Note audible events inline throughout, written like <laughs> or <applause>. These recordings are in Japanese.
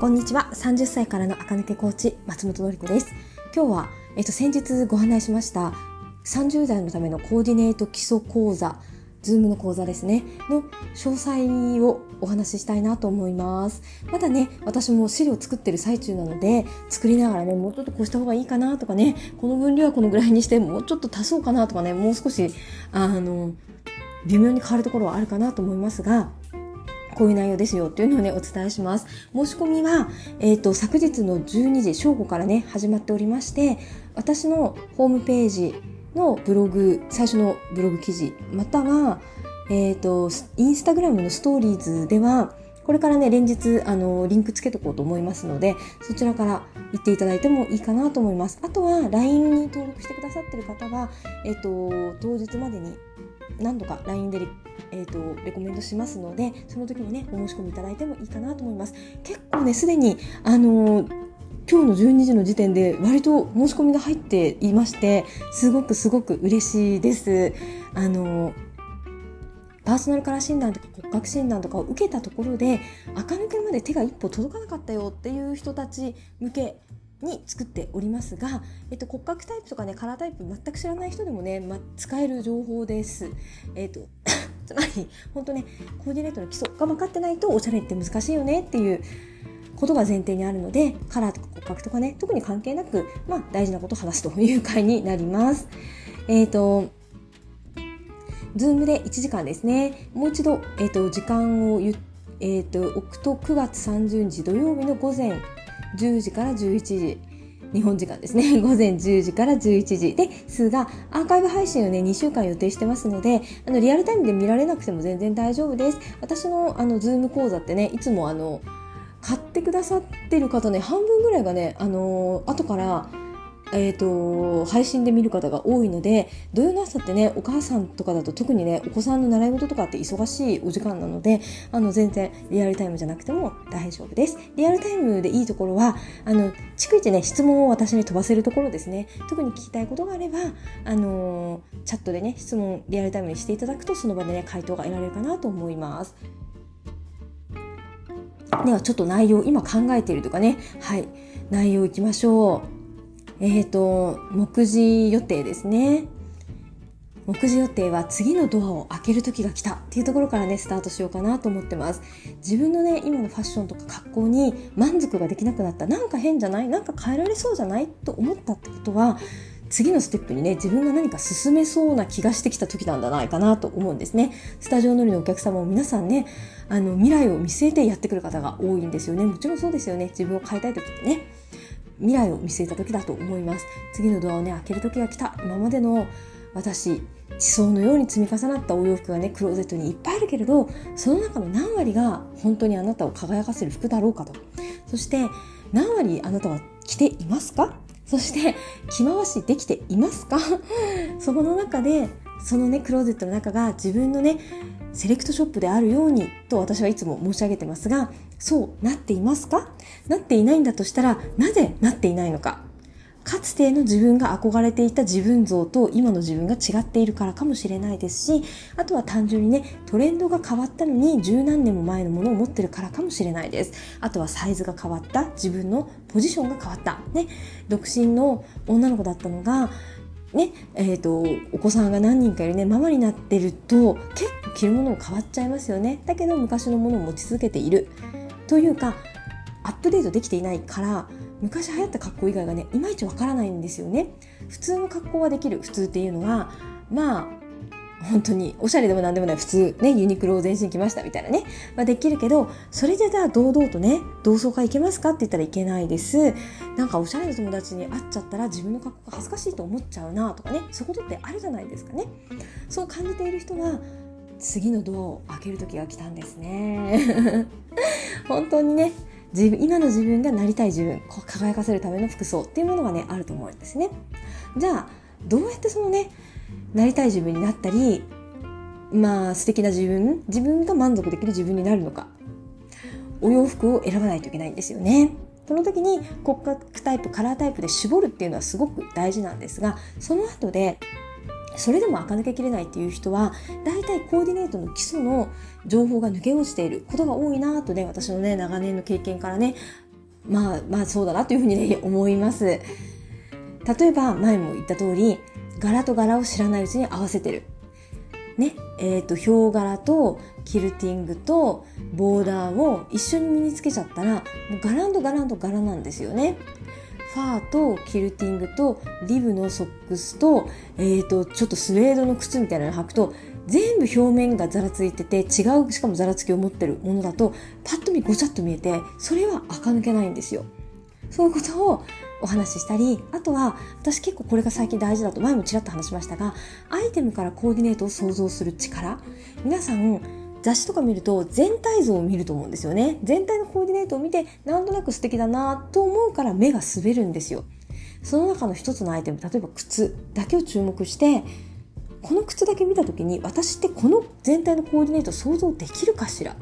こんにちは。30歳からの赤抜けコーチ、松本のり子です。今日は、えっと、先日ご案内しました、30代のためのコーディネート基礎講座、ズームの講座ですね、の詳細をお話ししたいなと思います。まだね、私も資料作ってる最中なので、作りながらね、もうちょっとこうした方がいいかなとかね、この分量はこのぐらいにして、もうちょっと足そうかなとかね、もう少し、あの、微妙に変わるところはあるかなと思いますが、こういう内容ですよっていうのをね、お伝えします。申し込みは、えっ、ー、と、昨日の12時正午からね、始まっておりまして、私のホームページのブログ、最初のブログ記事、または、えっ、ー、と、インスタグラムのストーリーズでは、これからね、連日、あの、リンクつけとこうと思いますので、そちらから行っていただいてもいいかなと思います。あとは、LINE に登録してくださってる方は、えっ、ー、と、当日までに何度か LINE でえーと、レコメントしますのでその時にねお申し込みいただいてもいいかなと思います結構ねすでにあのー今日の12時の時点で割と申し込みが入っていましてすごくすごく嬉しいです。あのパーソナルカラー診断とか骨格診断とかを受けたところで垢抜けまで手が一歩届かなかったよっていう人たち向けに作っておりますが、えっと、骨格タイプとかねカラータイプ全く知らない人でもね、ま、使える情報です。えっと <coughs> つまり本当ねコーディネートの基礎が分かってないとおしゃれって難しいよねっていうことが前提にあるのでカラーとか骨格とかね特に関係なく、まあ、大事なことを話すという回になります。えっ、ー、とズームで1時間ですねもう一度、えーと、時間を言えーと、置くと9月30日土曜日の午前10時から11時日本時間ですね。<laughs> 午前10時から11時ですが、アーカイブ配信をね、2週間予定してますので、あの、リアルタイムで見られなくても全然大丈夫です。私の、あの、ズーム講座ってね、いつもあの、買ってくださってる方ね、半分ぐらいがね、あの、後から、えーと、配信で見る方が多いので土曜の朝ってねお母さんとかだと特にねお子さんの習い事とかって忙しいお時間なのであの全然リアルタイムじゃなくても大丈夫です。リアルタイムでいいところはあの逐一ね質問を私に飛ばせるところですね。特に聞きたいことがあればあのチャットでね質問リアルタイムにしていただくとその場でね回答が得られるかなと思います。ではちょっと内容今考えているとかね。はい。内容いきましょう。えっ、ー、と、目次予定ですね。目次予定は次のドアを開ける時が来たっていうところからね、スタートしようかなと思ってます。自分のね、今のファッションとか格好に満足ができなくなった。なんか変じゃない？なんか変えられそうじゃない？と思ったってことは、次のステップにね、自分が何か進めそうな気がしてきた時なんじゃないかなと思うんですね。スタジオ乗りのお客様も皆さんね、あの、未来を見据えてやってくる方が多いんですよね。もちろんそうですよね。自分を変えたい時ってね。未来を見据えた時だと思います。次のドアをね開ける時が来た。今までの私地層のように積み重なったお洋服がねクローゼットにいっぱいあるけれどその中の何割が本当にあなたを輝かせる服だろうかと。そして何割あなたは着ていますか？そして着回しできていますか？<laughs> そこの中でそのねクローゼットの中が自分のねセレクトショップであるようにと私はいつも申し上げてますがそうなっていますか？なっていないんだとしたらなぜなっていないのか？かつての自分が憧れていた自分像と今の自分が違っているからかもしれないですしあとは単純にねトレンドが変わったのに十何年も前のものを持ってるからかもしれないです。あとはサイズが変わった自分のポジションが変わった。ね独身の女の子だったのがねえーと、お子さんが何人かいるねママになってると結構着るものも変わっちゃいますよね。だけど昔のものを持ち続けている。というかアップデートできていないから昔流行った格好以外がねいまいちわからないんですよね。普通の格好はできる。普通っていうのはまあ本当におしゃれでも何でもない普通。ねユニクロを全身着ましたみたいなね、まあ、できるけどそれでじゃあ堂々とね同窓会行けますかって言ったらいけないです。なんかおしゃれな友達に会っちゃったら自分の格好が恥ずかしいと思っちゃうなとかね。そういうことってあるじゃないですかね。そう感じている人は次のドアを開ける時が来たんですね。<laughs> 本当にね自分今の自分がなりたい自分こう輝かせるための服装っていうものがねあると思うんですね。じゃあどうやってそのねなりたい自分になったりまあ素敵な自分自分が満足できる自分になるのか。お洋服を選ばないといけないんですよね。その時に骨格タイプカラータイプで絞るっていうのはすごく大事なんですがその後でそれでも垢抜けきれないっていう人は大体コーディネートの基礎の情報が抜け落ちていることが多いなとね私のね長年の経験からねまあまあそうだなというふうにね <laughs> 思います例えば前も言った通り柄と柄を知らないうちに合わせてるねえーと、ヒョウ柄とキルティングとボーダーを一緒に身につけちゃったらもう柄と柄と柄なんですよね。ファーとキルティングとリブのソックスと,、えーと、ちょっとスウェードの靴みたいなの履くと全部表面がざらついてて違うしかもざらつきを持ってるものだとパッと見ごちゃっと見えてそれは垢抜けないんですよ。そういうことをお話ししたりあとは私結構これが最近大事だと前もちらっと話しましたがアイテムからコーディネートを想像する力皆さん雑誌とか見ると全体像を見ると思うんですよね。全体のコーディネートを見てなんとなく素敵だなと思うから目が滑るんですよ。その中の一つのアイテム例えば靴だけを注目してこの靴だけ見た時に私ってこの全体のコーディネート想像できるかしら？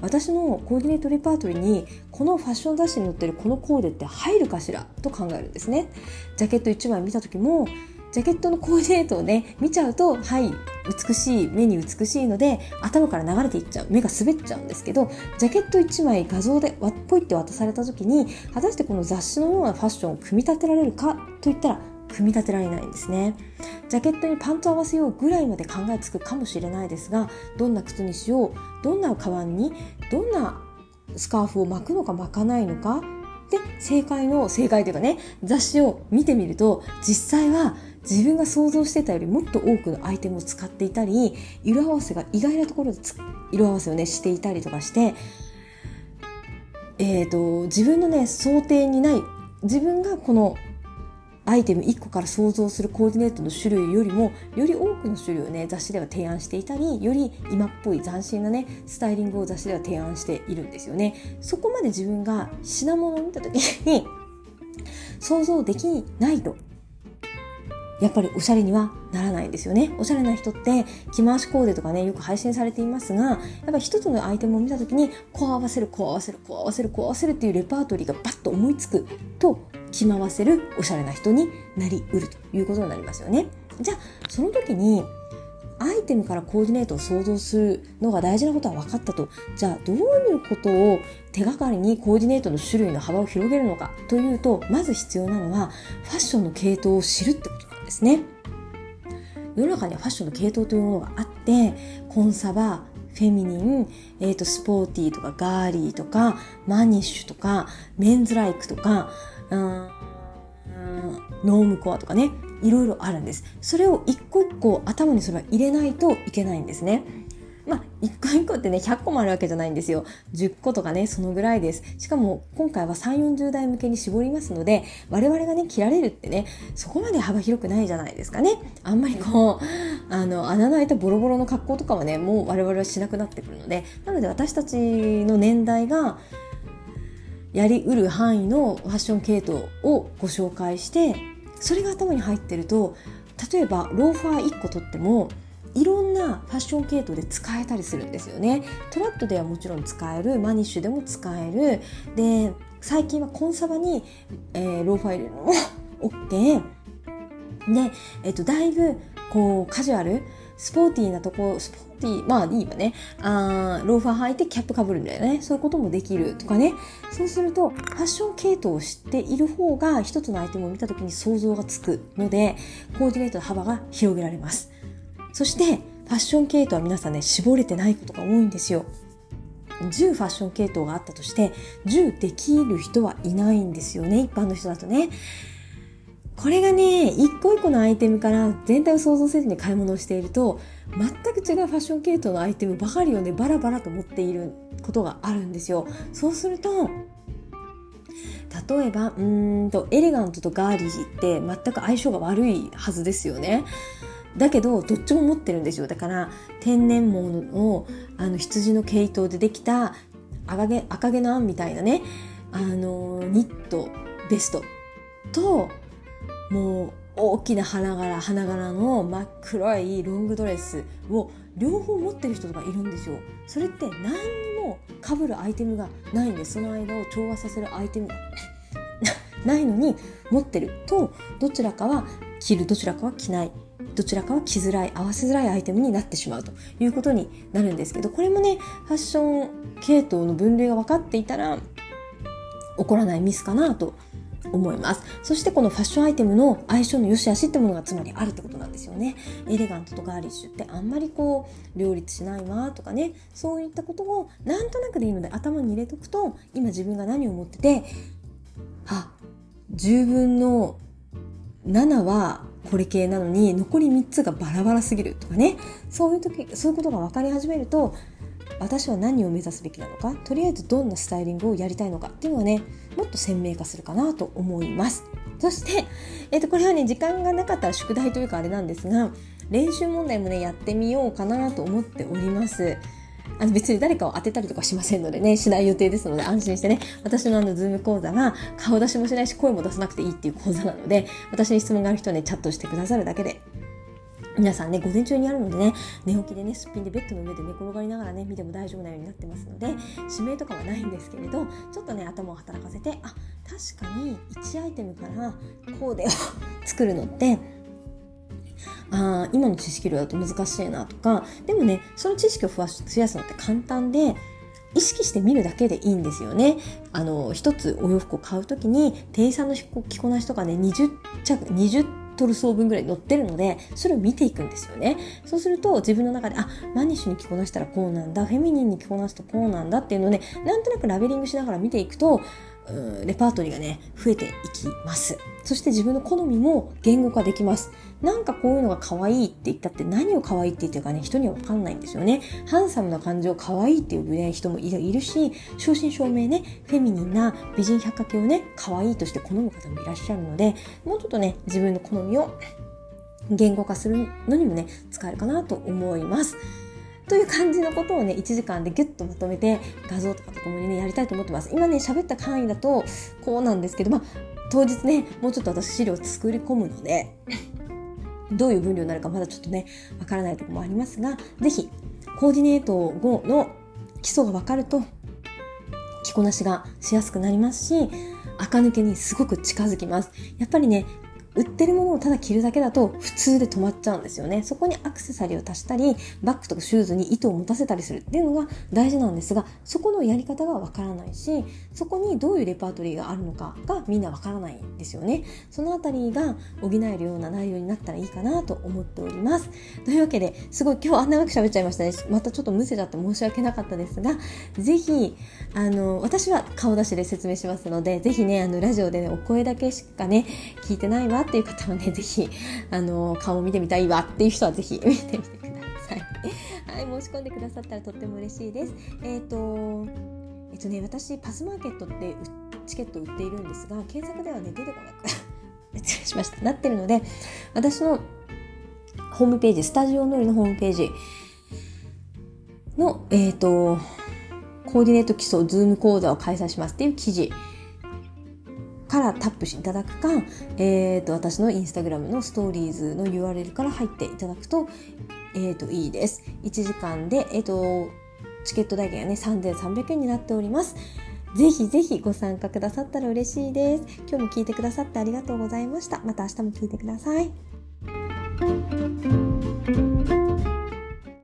私のコーディネートレパートリーにこのファッション雑誌に載ってるこのコーデって入るかしら？と考えるんですね。ジャケット1枚見た時もジャケットのコーディネートをね見ちゃうとはい美しい目に美しいので頭から流れていっちゃう。目が滑っちゃうんですけどジャケット1枚画像でわっぽいって渡された時に果たしてこの雑誌のようなファッションを組み立てられるかといったら組み立てられないんですね。ジャケットにパンツを合わせようぐらいまで考えつくかもしれないですがどんな靴にしようどんなカバンにどんなスカーフを巻くのか巻かないのかで正解の正解というかね雑誌を見てみると実際は自分が想像してたよりもっと多くのアイテムを使っていたり色合わせが意外なところで色合わせをねしていたりとかしてえーと自分のね想定にない自分がこのアイテム1個から想像するコーディネートの種類よりもより多くの種類をね雑誌では提案していたりより今っぽい斬新なねスタイリングを雑誌では提案しているんですよね。そこまで自分が品物を見た時に想像できないと。やっぱりおしゃれにはならないんですよね。おしゃれな人って着回しコーデとかね、よく配信されていますが、やっぱり一つのアイテムを見た時に、こう合わせる、こう合わせる、こう合わせる、こう合わせるっていうレパートリーがバッと思いつくと、着回せるおしゃれな人になりうるということになりますよね。じゃあ、その時に、アイテムからコーディネートを想像するのが大事なことは分かったと。じゃあ、どういうことを手がかりにコーディネートの種類の幅を広げるのかというと、まず必要なのは、ファッションの系統を知るってことですね。世の中にはファッションの系統というものがあって、コンサバ、フェミニン、えーと、スポーティーとかガーリーとかマニッシュとかメンズライクとかうんノームコアとかねいろいろあるんですそれを一個一個頭にそれは入れないといけないんですねまあ、一個一個ってね、100個もあるわけじゃないんですよ。10個とかね、そのぐらいです。しかも、今回は3、40代向けに絞りますので、我々がね、着られるってね、そこまで幅広くないじゃないですかね。あんまりこう、あの、穴の開いたボロボロの格好とかはね、もう我々はしなくなってくるので、なので私たちの年代が、やりうる範囲のファッション系統をご紹介してそれが頭に入ってると例えばローファー1個取ってもいろんなファッション系統で使えたりするんですよね。トラットではもちろん使えるマニッシュでも使える。で最近はコンサバに、えー、ローファー入れるのも OK で、えっと、だいぶこうカジュアルスポーティーなとこスポーティーまあいいわね。あーローファー履いてキャップかぶるんだよね。そういうこともできるとかね。そうするとファッション系統を知っている方が一つのアイテムを見た時に想像がつくのでコーディネートの幅が広げられます。そしてファッション系統は皆さんね絞れてないことが多いんですよ10ファッション系統があったとして10できる人はいないんですよね一般の人だとねこれがね、一個一個のアイテムから全体を想像せずに買い物をしていると、全く違うファッション系統のアイテムばかりをね、バラバラと持っていることがあるんですよ。そうすると、例えば、うんと、エレガントとガーリーって全く相性が悪いはずですよね。だけど、どっちも持ってるんですよ。だから、天然毛のあの羊の毛糸でできた赤毛赤毛のあんみたいなね、あの、ニット、ベストと、もう大きな花柄花柄の真っ黒いロングドレスを両方持ってる人とかいるんですよ。それって何にも被るアイテムがないんでその間を調和させるアイテムが <laughs> ないのに持ってるとどちらかは着るどちらかは着ない。どちらかは着づらい合わせづらいアイテムになってしまうということになるんですけどこれもねファッション系統の分類が分かっていたら起こらないミスかなと思います。そしてこのファッションアイテムの相性の良し悪しってものがつまりあるってことなんですよね。エレガントとガーリッシュってあんまりこう両立しないわとかね、そういったことをなんとなくでいいので頭に入れとくと、今自分が何を持ってて、あ、10分の7はこれ系なのに残り3つがバラバラすぎるとかね、そういう時、そういうことが分かり始めると、私は何を目指すべきなのか？とりあえずどんなスタイリングをやりたいのかっていうのはねもっと鮮明化するかなと思います。そして、えー、とこれはね時間がなかったら宿題というかあれなんですが練習問題もねやってみようかなと思っております。あの別に誰かを当てたりとかしませんのでね、しない予定ですので安心してね、私のあのズーム講座は顔出しもしないし声も出さなくていいっていう講座なので、私に質問がある人はね、チャットしてくださるだけで。皆さんね、午前中にあるのでね、寝起きでね、すっぴんでベッドの上で寝転がりながらね、見ても大丈夫なようになってますので、指名とかはないんですけれど、ちょっとね、頭を働かせて、あ、確かに1アイテムからコーデを <laughs> 作るのって、あ今の知識量だと難しいなとか、でもね、その知識を増やすのって簡単で、意識して見るだけでいいんですよね。あの、一つお洋服を買うときに、店員さんの着こなしとかね、20着、20トル層分ぐらい載ってるので、それを見ていくんですよね。そうすると自分の中で、あ、マニッシュに着こなしたらこうなんだ、フェミニンに着こなすとこうなんだっていうのをね、なんとなくラベリングしながら見ていくと、レパートリーがね、増えていきます。そして自分の好みも言語化できます。なんかこういうのが可愛いって言ったって何を可愛いって言ってるかね、人にはわかんないんですよね。ハンサムな感じを可愛いって呼ぶね、人もいるし、正真正銘ね、フェミニンな美人百貨系をね、可愛いとして好む方もいらっしゃるので、もうちょっとね、自分の好みを言語化するのにもね、使えるかなと思います。という感じのことをね、1時間でギュッとまとめて画像とかとともにね、やりたいと思ってます。今ね、喋った範囲だとこうなんですけど、まあ、当日ね、もうちょっと私資料作り込むので、どういう分量になるかまだちょっとね、わからないところもありますが、ぜひ、コーディネート後の基礎がわかると、着こなしがしやすくなりますし、垢抜けにすごく近づきます。やっぱりね、売ってるものをただ着るだけだと普通で止まっちゃうんですよね。そこにアクセサリーを足したり、バッグとかシューズに糸を持たせたりするっていうのが大事なんですが、そこのやり方がわからないし、そこにどういうレパートリーがあるのかがみんなわからないんですよね。そのあたりが補えるような内容になったらいいかなと思っております。というわけで、すごい今日あんな長く喋っちゃいましたね。またちょっとむせちゃって申し訳なかったですが、ぜひ、あの、私は顔出しで説明しますので、ぜひね、あの、ラジオでね、お声だけしかね、聞いてないわっていう方はね、ぜひ、あの、顔を見てみたいわっていう人はぜひ見てみてください。はい、申し込んでくださったらとっても嬉しいです。えっ、ー、と、えっ、とね、私、パスマーケットってチケット売っているんですが、検索ではね、出てこなく、失礼しました。なってるので、私のホームページ、スタジオノリのホームページの、えっ、ー、と、コーディネート基礎ズーム講座を開催しますっていう記事からタップしていただくか、えーと、私のインスタグラムのストーリーズの URL から入っていただくと,、えーと、いいです。1時間で、えーと、チケット代金がね3300円になっております。ぜひぜひご参加くださったら嬉しいです。今日も聞いてくださってありがとうございました。また明日も聞いてください。